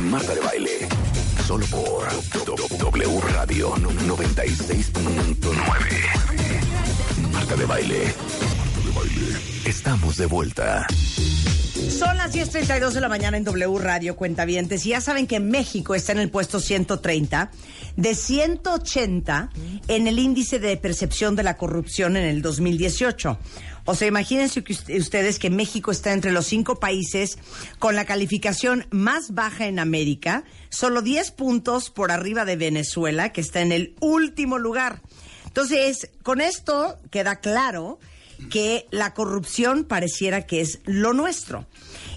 Marta de baile, solo por W Radio 96.9. Marta de baile. Estamos de vuelta. Son las 10.32 de la mañana en W Radio Cuentavientes y ya saben que México está en el puesto 130 de 180 en el índice de percepción de la corrupción en el 2018. O sea, imagínense que ustedes que México está entre los cinco países con la calificación más baja en América, solo 10 puntos por arriba de Venezuela, que está en el último lugar. Entonces, con esto queda claro que la corrupción pareciera que es lo nuestro.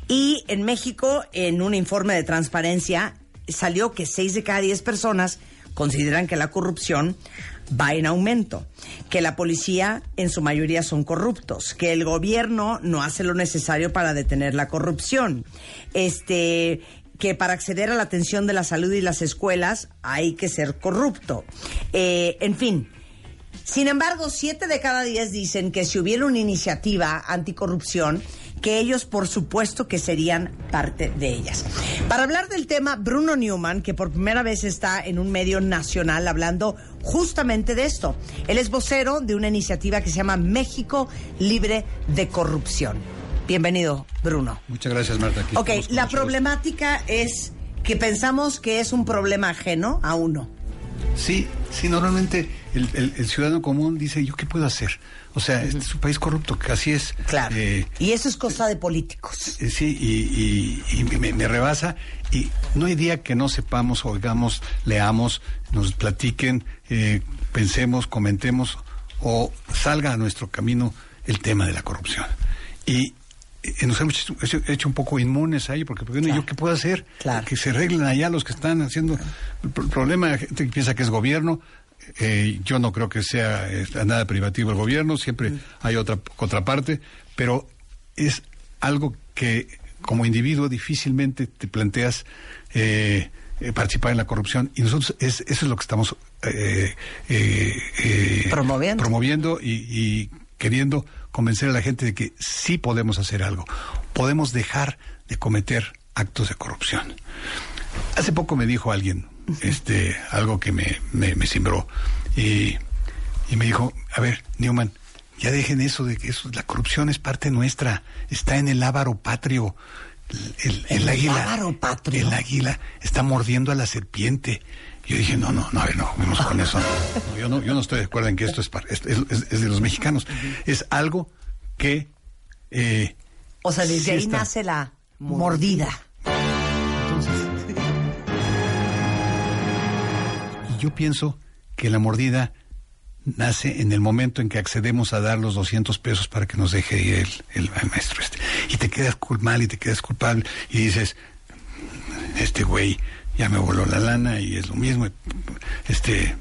Y en México, en un informe de transparencia, salió que 6 de cada 10 personas consideran que la corrupción va en aumento, que la policía en su mayoría son corruptos, que el gobierno no hace lo necesario para detener la corrupción, este que para acceder a la atención de la salud y las escuelas hay que ser corrupto. Eh, en fin, sin embargo, siete de cada diez dicen que si hubiera una iniciativa anticorrupción, que ellos por supuesto que serían parte de ellas. Para hablar del tema, Bruno Newman, que por primera vez está en un medio nacional hablando justamente de esto. Él es vocero de una iniciativa que se llama México Libre de Corrupción. Bienvenido, Bruno. Muchas gracias, Marta. Aquí ok, la problemática es que pensamos que es un problema ajeno a uno. Sí, sí, normalmente el, ciudadano común dice, ¿yo qué puedo hacer? O sea, este es un país corrupto, que así es. Claro. Eh, y eso es cosa de políticos. Eh, sí, y, me, rebasa. Y no hay día que no sepamos, oigamos, leamos, nos platiquen, eh, pensemos, comentemos o salga a nuestro camino el tema de la corrupción. Y nos hemos hecho, un poco inmunes ahí, porque, porque ¿yo qué puedo hacer? Que se arreglen allá los que están haciendo el problema. La gente piensa que es gobierno, eh, yo no creo que sea eh, nada privativo el gobierno, siempre mm. hay otra contraparte, pero es algo que como individuo difícilmente te planteas eh, participar en la corrupción y nosotros es, eso es lo que estamos promoviendo, promoviendo y, y queriendo convencer a la gente de que sí podemos hacer algo, podemos dejar de cometer actos de corrupción. Hace poco me dijo alguien, este, algo que me, me, me simbró. Y, y, me dijo, a ver, Newman, ya dejen eso de que eso, la corrupción es parte nuestra, está en el ávaro patrio. El, el, águila, el águila está mordiendo a la serpiente. Yo dije, no, no, no, a ver, no, vamos con eso. yo, no, yo no estoy de acuerdo en que esto es, es, es, de los mexicanos. Es algo que... Eh, o sea, desde ahí nace la mordida. yo pienso que la mordida nace en el momento en que accedemos a dar los 200 pesos para que nos deje ir el, maestro este. Y te quedas mal y te quedas culpable y dices, este güey ya me voló la lana y es lo mismo. Este...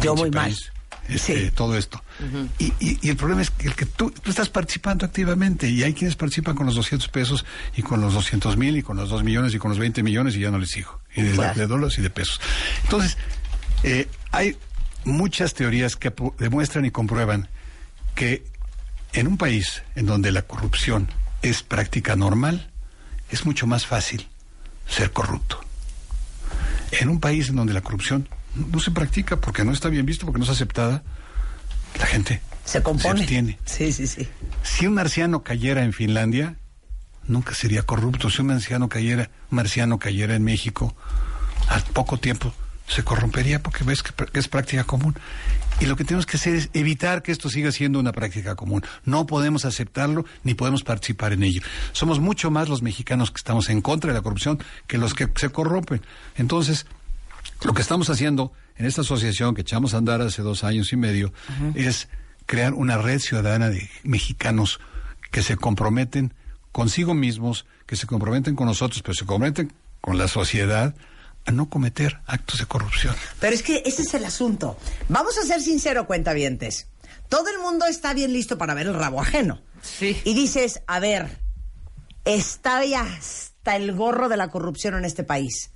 Yo voy mal. Este, todo esto. y, y, el problema es que, el que tú, estás participando activamente y hay quienes participan con los 200 pesos y con los 200 mil y con los 2 millones y con los 20 millones y ya no les sigo. Y de, de dólares y de pesos. Entonces, eh, hay muchas teorías que demuestran y comprueban que en un país en donde la corrupción es práctica normal, es mucho más fácil ser corrupto. En un país en donde la corrupción no se practica porque no está bien visto, porque no es aceptada, la gente se compone. Se Sí, sí, sí. Si un marciano cayera en Finlandia, nunca sería corrupto. Si un marciano cayera, marciano cayera en México, al poco tiempo se corrompería porque ves que es práctica común. Y lo que tenemos que hacer es evitar que esto siga siendo una práctica común. No podemos aceptarlo ni podemos participar en ello. Somos mucho más los mexicanos que estamos en contra de la corrupción que los que se corrompen. Entonces, lo que estamos haciendo en esta asociación que echamos a andar hace dos años y medio es crear una red ciudadana de mexicanos que se comprometen consigo mismos, que se comprometen con nosotros, pero se comprometen con la sociedad a no cometer actos de corrupción. Pero es que ese es el asunto. Vamos a ser sinceros, cuentavientes. Todo el mundo está bien listo para ver el rabo ajeno. Sí. Y dices, a ver, está ya hasta el gorro de la corrupción en este país.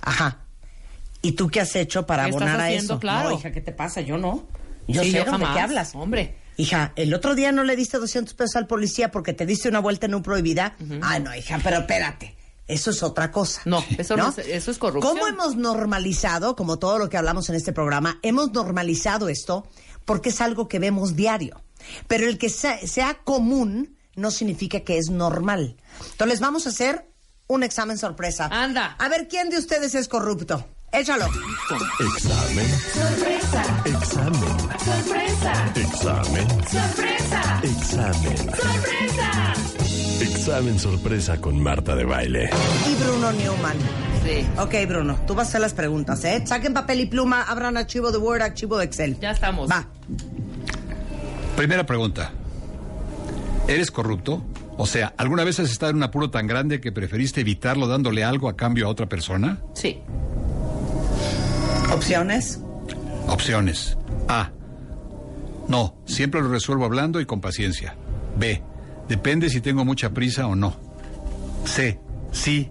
Ajá. ¿Y tú qué has hecho para ¿Qué estás abonar a haciendo? eso? Claro. No, hija, ¿qué te pasa? Yo no. Yo Sí, sé yo de qué jamás. hablas. Hombre. Hija, el otro día no le diste 200 pesos al policía porque te diste una vuelta en un prohibida. Ah, no, hija, pero espérate. Eso es otra cosa. No, eso no es- eso es corrupción. ¿Cómo hemos normalizado, como todo lo que hablamos en este programa, hemos normalizado esto porque es algo que vemos diario? Pero el que sea, sea común no significa que es normal. Entonces, vamos a hacer un examen sorpresa. Anda. A ver, ¿quién de ustedes es corrupto? Échalo. Examen. Sorpresa, Examen. sorpresa, Examen. sorpresa, Examen. sorpresa. Examen sorpresa con Marta de baile. Y Bruno Newman. Sí. Ok, Bruno, tú vas a hacer las preguntas, ¿eh? Saquen papel y pluma, abran archivo de Word, archivo de Excel. Ya estamos. Va. Primera pregunta. ¿Eres corrupto? O sea, ¿alguna vez has estado en un apuro tan grande que preferiste evitarlo dándole algo a cambio a otra persona? Sí. Opciones. Opciones. A. No, siempre lo resuelvo hablando y con paciencia. B. Depende si tengo mucha prisa o no. C. Sí,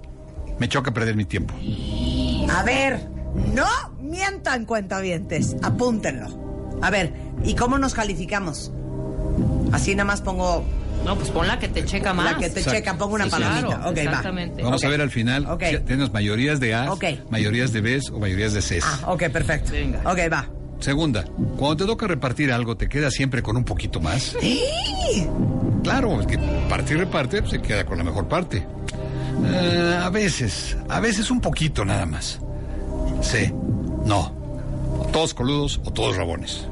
me choca perder mi tiempo. A ver, no mientan cuentavientes. Apúntenlo. A ver, ¿y cómo nos calificamos? Así nada más pongo No, pues pon la que te checa más. la que te Exacto. checa, pongo una Sí, sí, palomita. Claro, ok, va. exactamente. Vamos a ver al final Ok. si tenemos mayorías de A, Ok. mayorías de Bs o mayorías de Cs. Ah, ok, perfecto. Venga. Ok, va. Segunda, cuando te toca repartir algo, ¿te quedas siempre con un poquito más? Claro, el que parte y reparte pues, se queda con la mejor parte. Eh, a veces, a veces un poquito nada más. Sí, no. O todos coludos o todos rabones.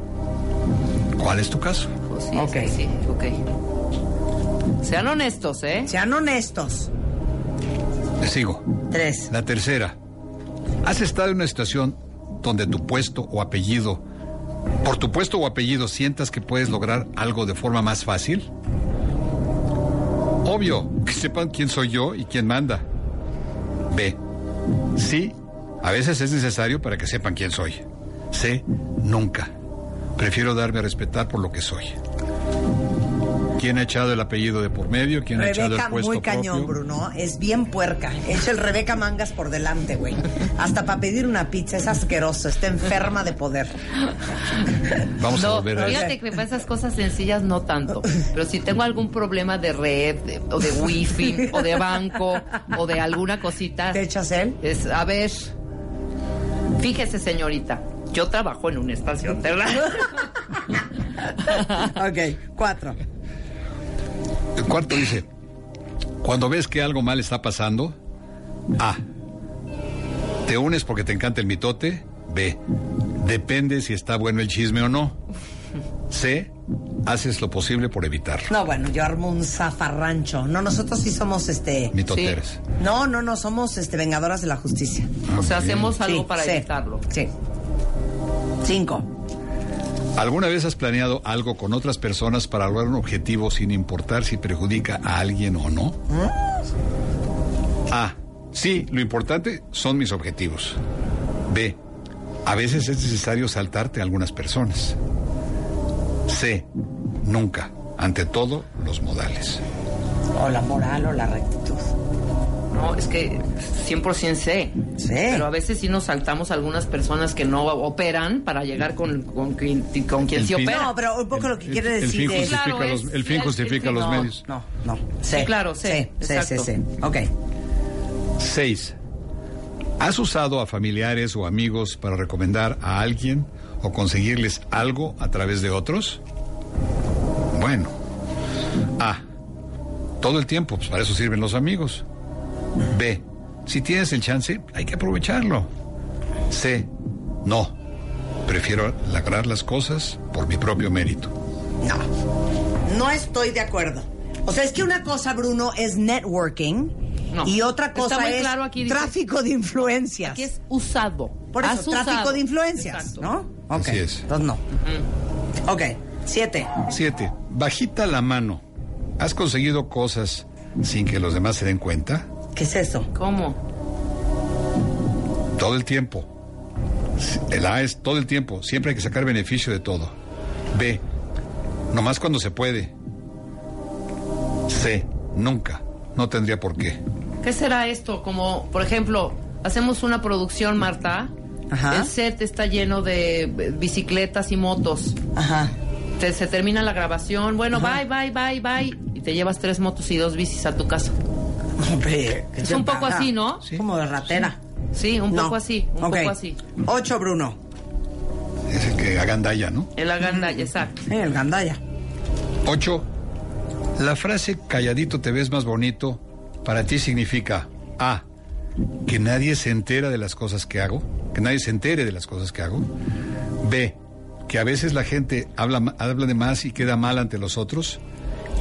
¿Cuál es tu caso? Pues sí, Ok. sí, sí, ok. Sean honestos, ¿eh? Sean honestos. Le sigo. Tres. La tercera. ¿Has estado en una situación donde tu puesto o apellido, por tu puesto o apellido, sientas que puedes lograr algo de forma más fácil? Obvio, que sepan quién soy yo y quién manda. B. Sí, a veces es necesario para que sepan quién soy. C. Nunca. Prefiero darme a respetar por lo que soy. ¿Quién ha echado el apellido de por medio? ¿Quién ha echado el puesto muy cañón, propio? Bruno. Es bien puerca. Echa el Rebeca mangas por delante, güey. Hasta para pedir una pizza. Es asqueroso. Está enferma de poder. Vamos a No, volver a fíjate que para esas cosas sencillas no tanto. Pero si tengo algún problema de red, de- o de wifi, o de banco, o de alguna cosita, ¿Te echas él? es, a ver, fíjese señorita, yo trabajo en una estación de radio. Ok, cuatro. El cuarto dice, cuando ves que algo mal está pasando, A. Te unes porque te encanta el mitote. B. Depende si está bueno el chisme o no. C. Haces lo posible por evitarlo. No, bueno, yo armo un zafarrancho. No, nosotros sí somos este. Mitoteres. No, no, no, somos este vengadoras de la justicia. O sea, hacemos algo Sí, para sí, evitarlo. Sí. Cinco. ¿Alguna vez has planeado algo con otras personas para lograr un objetivo sin importar si perjudica a alguien o no? A. Sí, lo importante son mis objetivos. B. A veces es necesario saltarte a algunas personas. C. Nunca. Ante todo, los modales. O la moral o la rectitud. No, es que 100% sé. Sí. Pero a veces sí nos saltamos a algunas personas que no operan para llegar con, con, quien- con quien El sí fin- opera. No, pero un poco lo que El- quiere el decir fin es. justifica Claro, los, es- el fin el- justifica el- los no. medios. No, no. Sí, Sí, claro, sí, Sí, sí, sí, sí. Ok. 6. ¿Has usado a familiares o amigos para recomendar a alguien o conseguirles algo a través de otros? Bueno. A. Todo el tiempo, pues para eso sirven los amigos. B. Si tienes el chance, hay que aprovecharlo. C. No. Prefiero lograr las cosas por mi propio mérito. No. No estoy de acuerdo. O sea, es que una cosa, Bruno, es networking. No. Y otra cosa es claro aquí, dice- tráfico de influencias. Aquí es usado. Por eso, Has tráfico usado. de influencias, Exacto. ¿no? Ok. Así es. Entonces no. Ok. Siete. 7. Bajita la mano. ¿Has conseguido cosas sin que los demás se den cuenta? ¿Qué es eso? ¿Cómo? todo el tiempo. El A es todo el tiempo, siempre hay que sacar beneficio de todo. B, nomás cuando se puede. C, nunca, no tendría por qué. ¿Qué será esto? Como, por ejemplo, hacemos una producción, Marta. Ajá. El set está lleno de bicicletas y motos. Ajá. Te- se termina la grabación. Bueno, bye, bye, bye, bye. Y te llevas tres motos y dos bicis a tu casa. Hombre, ¿qué Es un poco pasa? así, ¿no? Como de ratera. Sí, un No. poco así, un Ok. poco así. Ocho, Bruno. Es el que agandalla, ¿no? El agandalla, exacto. Eh, el gandaya. Ocho, la frase calladito te ves más bonito para ti significa A, que nadie se entera de las cosas que hago, que nadie se entere de las cosas que hago. B, que a veces la gente habla, habla de más y queda mal ante los otros.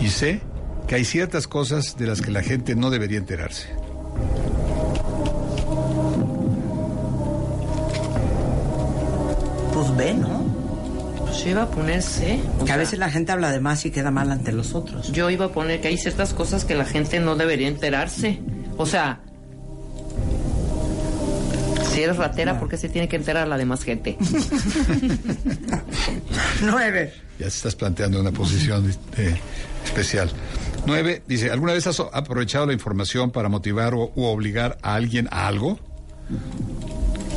Y C, que hay ciertas cosas de las que la gente no debería enterarse. Pues ve, ¿no? Pues yo iba a poner C. o Que a sea, veces la gente habla de más y queda mal ante los otros. Yo iba a poner que hay ciertas cosas que la gente no debería enterarse. O sea, si eres ratera, ¿por qué se tiene que enterar la demás gente? Nueve. Ya te estás planteando una posición eh, especial. Nueve, dice, ¿alguna vez has aprovechado la información para motivar o u obligar a alguien a algo?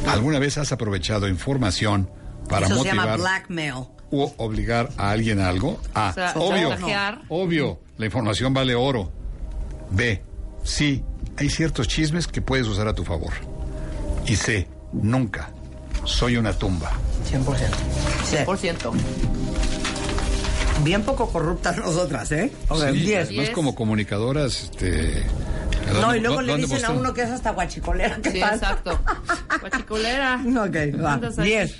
¿Alguna vez has aprovechado información para Eso motivar se llama blackmail. u obligar a alguien a algo? A. O ah, sea, obvio, obvio, la información vale oro. B. Sí, hay ciertos chismes que puedes usar a tu favor. Y C. Nunca. Soy una tumba. 100%. 100%. Bien poco corruptas nosotras, ¿eh? Ok, Sí, diez. además Diez. como comunicadoras, este... No, ¿dónde- y luego le dicen a uno que es hasta guachicolera. ¿Qué Sí, tal? exacto. Guachicolera. Ok, va. Diez.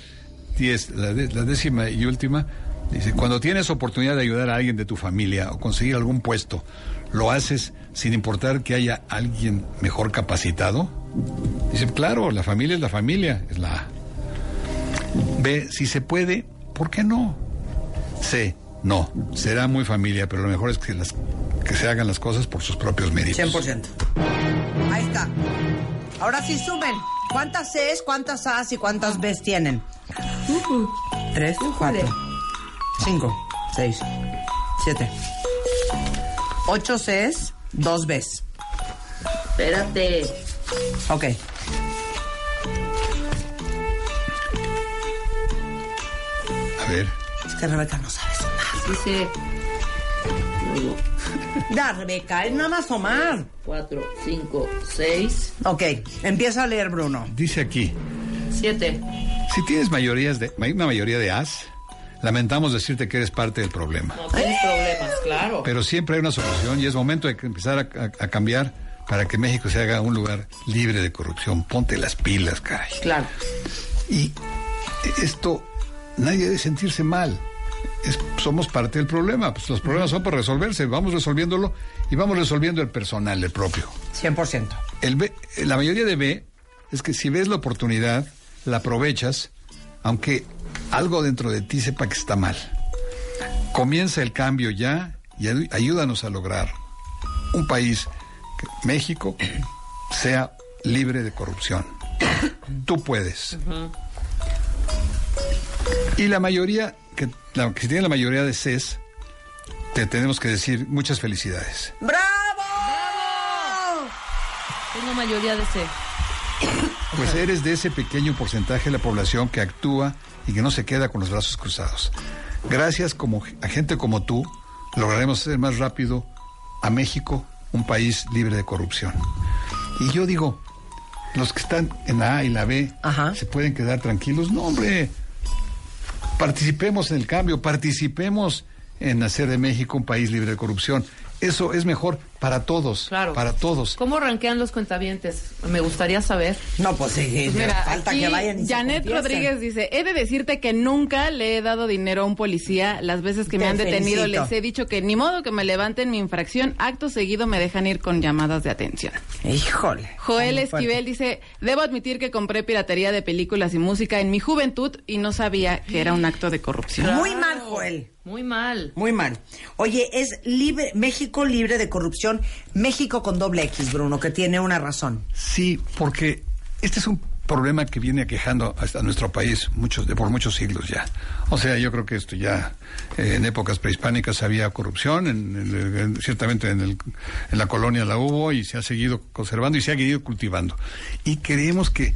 Diez, la, de- la décima y última, dice, cuando tienes oportunidad de ayudar a alguien de tu familia o conseguir algún puesto, ¿lo haces sin importar que haya alguien mejor capacitado? Dice, claro, la familia es la familia, es la A. B, si se puede, ¿por qué no? C, no, será muy familia, pero lo mejor es que, las, que se hagan las cosas por sus propios méritos. 100%. Ahí está. Ahora sí sumen. ¿Cuántas Cs, cuántas As y cuántas Bs tienen? Tres, cuatro, cinco, seis, siete. Ocho Cs, dos Bs. Espérate. Ok. A ver, Es que Rebeca no sabe Dice Ya, Rebeca, es nada más sumar. 4, 5, 6, Ok, empieza a leer, Bruno. dice aquí, 7. si tienes mayorías de, una mayoría de As, lamentamos decirte que eres parte del problema. No tienes problemas, claro. Pero siempre hay una solución y es momento de que empezar a, a- a cambiar para que México se haga un lugar libre de corrupción. Ponte las pilas, caray. Claro. Y esto, nadie debe sentirse mal. Es- somos parte del problema. Pues los problemas son para resolverse. Vamos resolviéndolo y vamos resolviendo el personal, el propio. 100%. El B- la mayoría de B es que si ves la oportunidad, la aprovechas, aunque algo dentro de ti sepa que está mal. Comienza el cambio ya y ay- ayúdanos a lograr un país, que México, sea libre de corrupción. Tú puedes. Y la mayoría, que tiene la mayoría de CES, te tenemos que decir muchas felicidades. ¡Bravo! Tengo mayoría de C. Pues eres de ese pequeño porcentaje de la población que actúa y que no se queda con los brazos cruzados. Gracias como a gente como tú, lograremos hacer más rápido a México un país libre de corrupción. Y yo digo, los que están en la A y la B Ajá. se pueden quedar tranquilos. No, hombre, participemos en el cambio, participemos en hacer de México un país libre de corrupción. Eso es mejor para todos, Claro. para todos. ¿Cómo ranquean los cuentavientes? Me gustaría saber. No, pues sí, Pues mira, falta aquí que vayan y Janet. Rodríguez dice, he de decirte que nunca le he dado dinero a un policía. Las veces que Te me han detenido felicito. les he dicho que ni modo que me levanten mi infracción. Acto seguido me dejan ir con llamadas de atención. Híjole. Joel. Esquivel dice, debo admitir que compré piratería de películas y música en mi juventud y no sabía que era un acto de corrupción. Muy mal, Joel. Muy mal. Muy mal. Oye, es libre, México libre de corrupción, México con doble X, Bruno, que tiene una razón. Sí, porque este es un problema que viene aquejando hasta nuestro país muchos, de, por muchos siglos ya. O sea, yo creo que esto ya eh, en épocas prehispánicas había corrupción, en, en- en- ciertamente en, el- en la colonia la hubo y se ha seguido conservando y se ha seguido cultivando. Y creemos que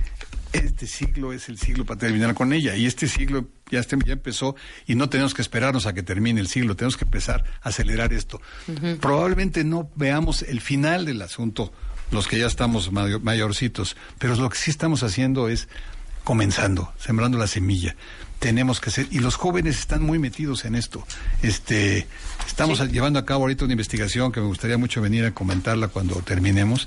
este siglo es el siglo para terminar con ella y este siglo ya, este- ya empezó y no tenemos que esperarnos a que termine el siglo, tenemos que empezar a acelerar esto. Probablemente no veamos el final del asunto los que ya estamos mayo- mayorcitos, pero lo que sí estamos haciendo es comenzando, sembrando la semilla. Tenemos que hacer, y los jóvenes están muy metidos en esto. Este, estamos llevando a cabo ahorita una investigación que me gustaría mucho venir a comentarla cuando terminemos,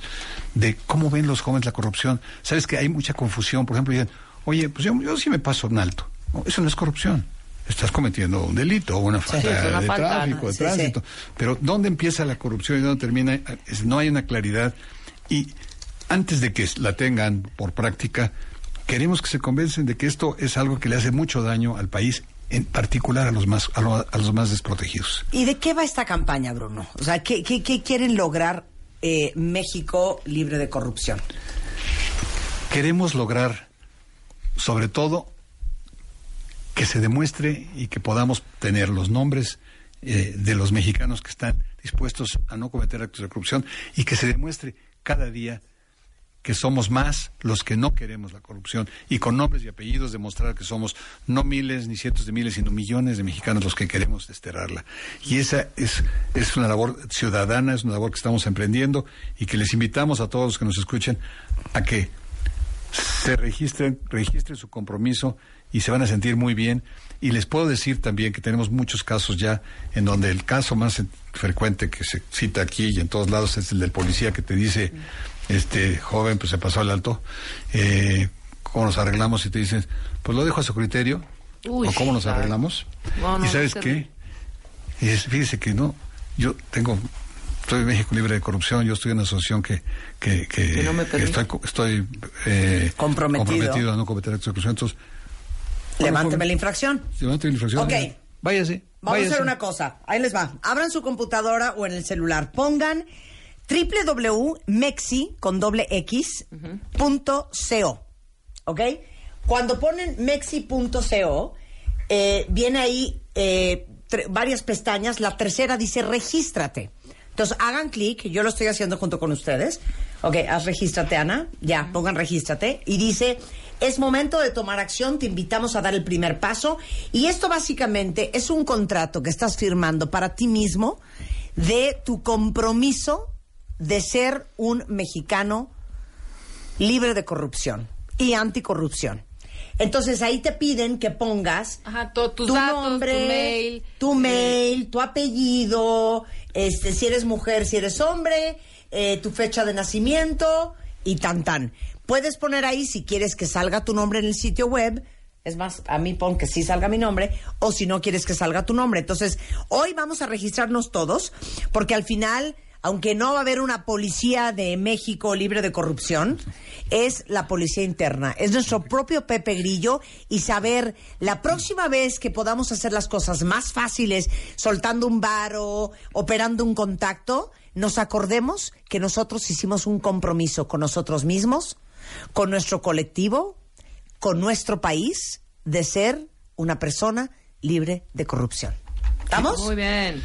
de cómo ven los jóvenes la corrupción. Sabes que hay mucha confusión, por ejemplo, dicen, oye, pues yo, yo sí me paso un alto. No, eso no es corrupción. Estás cometiendo un delito o una falta una de falta, tráfico, de Sí, tránsito. Pero ¿dónde empieza la corrupción y dónde termina? Es- no hay una claridad. Y antes de que la tengan por práctica, queremos que se convencen de que esto es algo que le hace mucho daño al país, en particular a los más, a, lo- a los más desprotegidos. ¿Y de qué va esta campaña, Bruno? O sea, ¿qué, qué- qué quieren lograr eh, México libre de corrupción? Queremos lograr, sobre todo, que se demuestre y que podamos tener los nombres eh, de los mexicanos que están dispuestos a no cometer actos de corrupción y que se demuestre cada día que somos más los que no queremos la corrupción y con nombres y apellidos demostrar que somos no miles ni cientos de miles, sino millones de mexicanos los que queremos desterrarla. Y esa es, es una labor ciudadana, es una labor que estamos emprendiendo y que les invitamos a todos los que nos escuchen a que se registren, registren su compromiso y se van a sentir muy bien. Y les puedo decir también que tenemos muchos casos ya en donde el caso más frecuente que se cita aquí y en todos lados es el del policía que te dice, este joven, pues se pasó al alto, eh, ¿cómo nos arreglamos? Y te dicen, pues lo dejo a su criterio, Uy, o cómo nos claro. arreglamos. No, no, y sabes es qué, y es, fíjese que no, yo tengo, estoy en México libre de corrupción, yo estoy en una asociación que, que, que, Que no me estoy, estoy eh, Comprometido. a no cometer actos de corrupción. Entonces, Levánteme la infracción. levante la infracción. Ok. Váyase. Vamos váyase. a hacer una cosa. Ahí les va. Abran su computadora o en el celular. Pongan www.mexi con doble x punto co. ¿Ok? Cuando ponen mexi.co, eh, viene ahí eh, varias pestañas. La tercera dice regístrate. Entonces hagan clic, yo lo estoy haciendo junto con ustedes. Ok, haz regístrate, Ana. Ya, pongan regístrate. Y dice, es momento de tomar acción, te invitamos a dar el primer paso. Y esto básicamente es un contrato que estás firmando para ti mismo de tu compromiso de ser un mexicano libre de corrupción y anticorrupción. Entonces ahí te piden que pongas Ajá, tu datos, nombre, tu mail. tu mail, tu apellido, este, si eres mujer, si eres hombre, eh, tu fecha de nacimiento y tan tan. Puedes poner ahí si quieres que salga tu nombre en el sitio web. Es más, a mí pon que sí salga mi nombre, o si no quieres que salga tu nombre. Entonces, hoy vamos a registrarnos todos, porque al final, aunque no va a haber una policía de México libre de corrupción, es la policía interna, es nuestro propio Pepe Grillo y saber la próxima vez que podamos hacer las cosas más fáciles, soltando un varo, operando un contacto, nos acordemos que nosotros hicimos un compromiso con nosotros mismos, con nuestro colectivo, con nuestro país, de ser una persona libre de corrupción. ¿Estamos? Muy bien.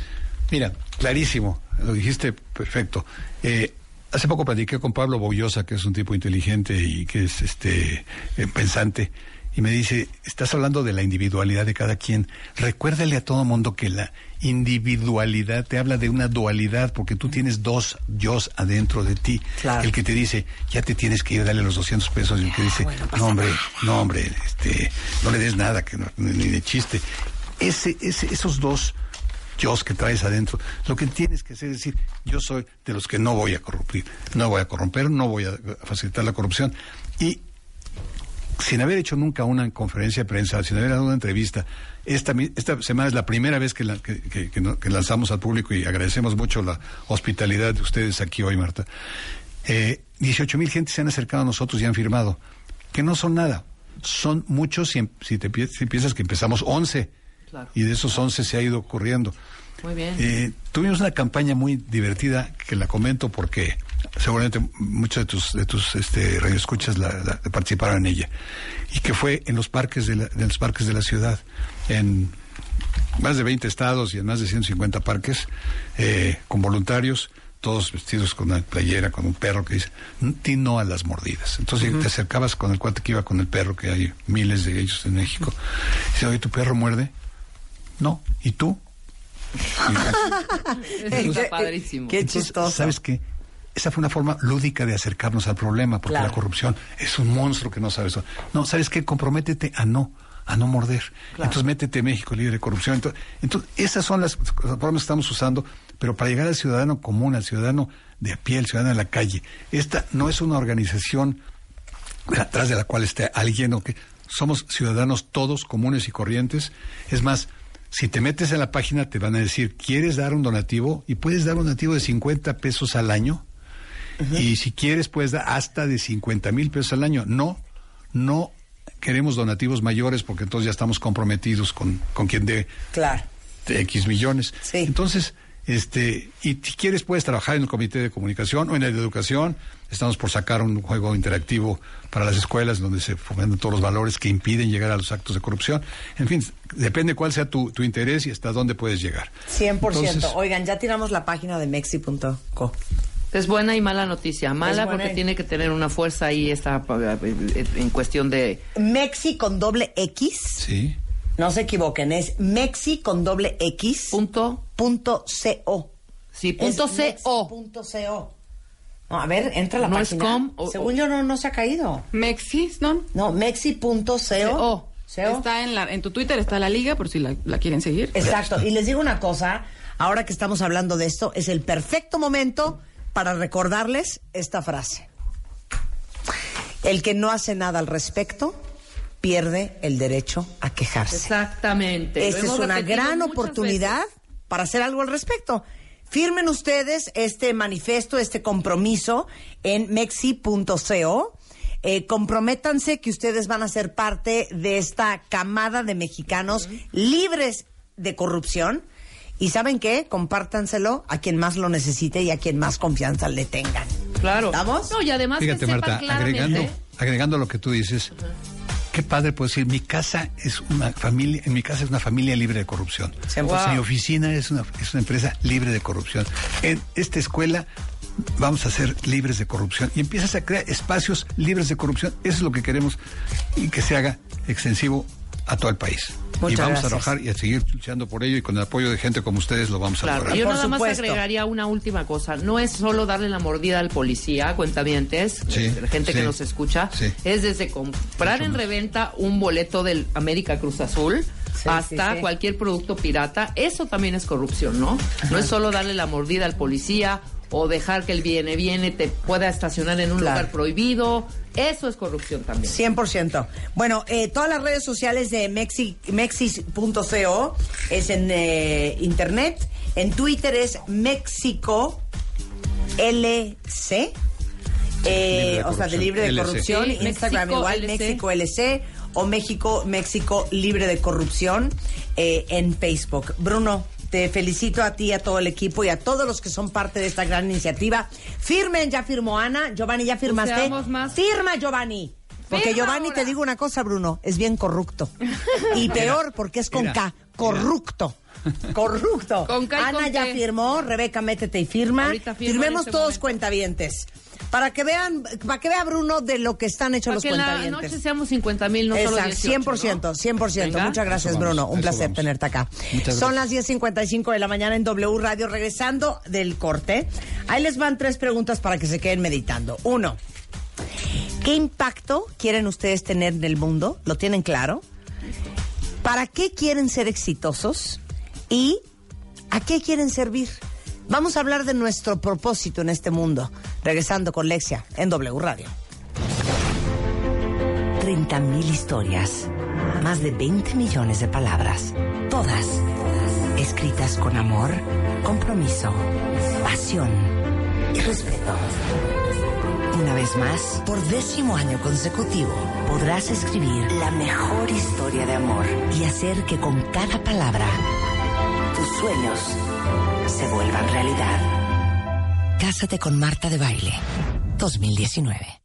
Mira, clarísimo, lo dijiste perfecto. Eh, hace poco platiqué con Pablo Boyosa, que es un tipo inteligente y que es este eh, pensante, y me dice, estás hablando de la individualidad de cada quien. Recuérdale a todo mundo que la individualidad te habla de una dualidad, porque tú tienes dos yos adentro de ti. Claro. El que te dice, ya te tienes que ir a darle los 200 pesos, y el que dice, no hombre, no hombre, este, no le des nada, que no- ni de chiste. Ese, ese, esos dos yo que traes adentro. Lo que tienes que hacer es decir, yo soy de los que no voy a corruptir, no voy a corromper, no voy a facilitar la corrupción. Y sin haber hecho nunca una conferencia de prensa, sin haber dado una entrevista, esta, esta semana es la primera vez que, que- lanzamos al público y agradecemos mucho la hospitalidad de ustedes aquí hoy, Marta. Eh, 18 mil gente se han acercado a nosotros y han firmado, que no son nada, son muchos si, si te si piensas que empezamos 11 Claro. y de esos 11 se ha ido ocurriendo. Muy bien. Eh, tuvimos una campaña muy divertida que la comento porque seguramente muchos de tus, de tus este, radioescuchas la, la- participaron en ella, y que fue en los parques de, la- de los parques de la ciudad, en más de 20 estados y en más de 150 parques, eh, con voluntarios, todos vestidos con una playera, con un perro que dice, ti no a las mordidas. Entonces te acercabas con el cuate que iba con el perro, que hay miles de ellos en México. Dice, oye, ¿tu perro muerde? No. ¿Y tú? Eso está padrísimo. Qué Entonces, chistoso. ¿Sabes qué? Esa fue una forma lúdica de acercarnos al problema, porque Claro. la corrupción es un monstruo que no sabes. No, ¿sabes qué? Comprométete a no, a no morder. Entonces métete México libre de corrupción. Entonces, entonces, esas son las formas que estamos usando, pero para llegar al ciudadano común, al ciudadano de a pie, al ciudadano de la calle. Esta no es una organización atrás de la cual esté alguien o que somos ciudadanos todos comunes y corrientes. Es más, si te metes en la página te van a decir, ¿quieres dar un donativo? Y puedes dar un donativo de 50 pesos al año. Y si quieres puedes dar hasta de 50 mil pesos al año. No, no queremos donativos mayores porque entonces ya estamos comprometidos con, con quien dé Claro. de X millones. Sí. Entonces, este, y si quieres puedes trabajar en el comité de comunicación o en el de educación. Estamos por sacar un juego interactivo para las escuelas donde se fomentan todos los valores que impiden llegar a los actos de corrupción. En fin, depende cuál sea tu, tu interés y hasta dónde puedes llegar. 100%. Entonces- Oigan, ya tiramos la página de mexi.co. Es buena y mala noticia. Mala porque y- tiene que tener una fuerza ahí esta, eh, en cuestión de... Mexi con doble X. Sí. No se equivoquen, es Mexi con doble X. Punto. punto CO. Sí, punto Es CO. Punto CO. No, a ver, entra a la ¿No es com o- Según yo no, no se ha caído. Mexis, ¿no? No, mexi.co. CO. CO. Está en, la, en tu Twitter, está la liga, por si la, la quieren seguir. Exacto. Y les digo una cosa, ahora que estamos hablando de esto, es el perfecto momento para recordarles esta frase. El que no hace nada al respecto pierde el derecho a quejarse. Exactamente. Lo Esta es una gran oportunidad veces. para hacer algo al respecto. Firmen ustedes este manifiesto, este compromiso en mexi.co. Eh, comprométanse que ustedes van a ser parte de esta camada de mexicanos libres de corrupción. Y ¿saben qué? Compártanselo a quien más lo necesite y a quien más confianza le tengan. Claro. ¿Estamos? No, y además Fíjate, que sepan Marta, claramente... agregando, agregando lo que tú dices, qué padre puedo decir, mi casa es una familia, en mi casa es una familia libre de corrupción. Ciento. Mi oficina es una, es una empresa libre de corrupción. En esta escuela vamos a ser libres de corrupción y empiezas a crear espacios libres de corrupción. Eso es lo que queremos y que se haga extensivo a todo el país. Muchas y vamos gracias. a trabajar y a seguir luchando por ello y con el apoyo de gente como ustedes lo vamos a Claro, lograr. yo Por nada más agregaría una última cosa. No es solo darle la mordida al policía, cuentavientes, Sí, eh, gente que nos escucha. sí. Es desde comprar Mucho en más. reventa un boleto del América Cruz Azul Sí, hasta sí, sí. cualquier producto pirata. Eso también es corrupción, ¿no? No es solo darle la mordida al policía o dejar que el viene viene te pueda estacionar en un Claro. lugar prohibido. Eso es corrupción también. 100%. Bueno, eh, todas las redes sociales de Mexi, Mexis.co es en eh, internet. En Twitter es México LC. Eh, o sea, de libre de LC. corrupción. Sí, Instagram México igual, LC. México LC. O México, México libre de corrupción eh, en Facebook. Bruno, te felicito a ti, a todo el equipo y a todos los que son parte de esta gran iniciativa. Firmen, ya firmó Ana. Giovanni, ya firmaste. más. Firma, Giovanni. Porque Firma Giovanni, ahora. te digo una cosa, Bruno, es bien corrupto. Y peor porque es con Mira, K, corrupto. Corrupto. Con K Ana con ya firmó, Rebeca, métete y firma. Firmemos este todos momento. cuentavientes. Para que vean, para que vea Bruno de lo que están hechos Para los que en la cuentavientes. noche seamos 50 mil, no solo Exacto, 18, 100%, ¿no? 100%. Venga. Muchas gracias, vamos, Bruno. Un placer vamos. tenerte acá. Muchas Son las 10.55 de la mañana en W Radio. Regresando del corte, ahí les van tres preguntas para que se queden meditando. Uno, ¿qué impacto quieren ustedes tener en el mundo? ¿Lo tienen claro? ¿Para qué quieren ser exitosos? ¿Y a qué quieren servir? Vamos a hablar de nuestro propósito en este mundo. Regresando con Lexia en W Radio. 30.000 historias, más de 20 millones de palabras, todas escritas con amor, compromiso, pasión y respeto. Una vez más, por décimo año consecutivo, podrás escribir la mejor historia de amor y hacer que con cada palabra tus sueños se vuelvan realidad. Cásate con Marta de Baile 2019.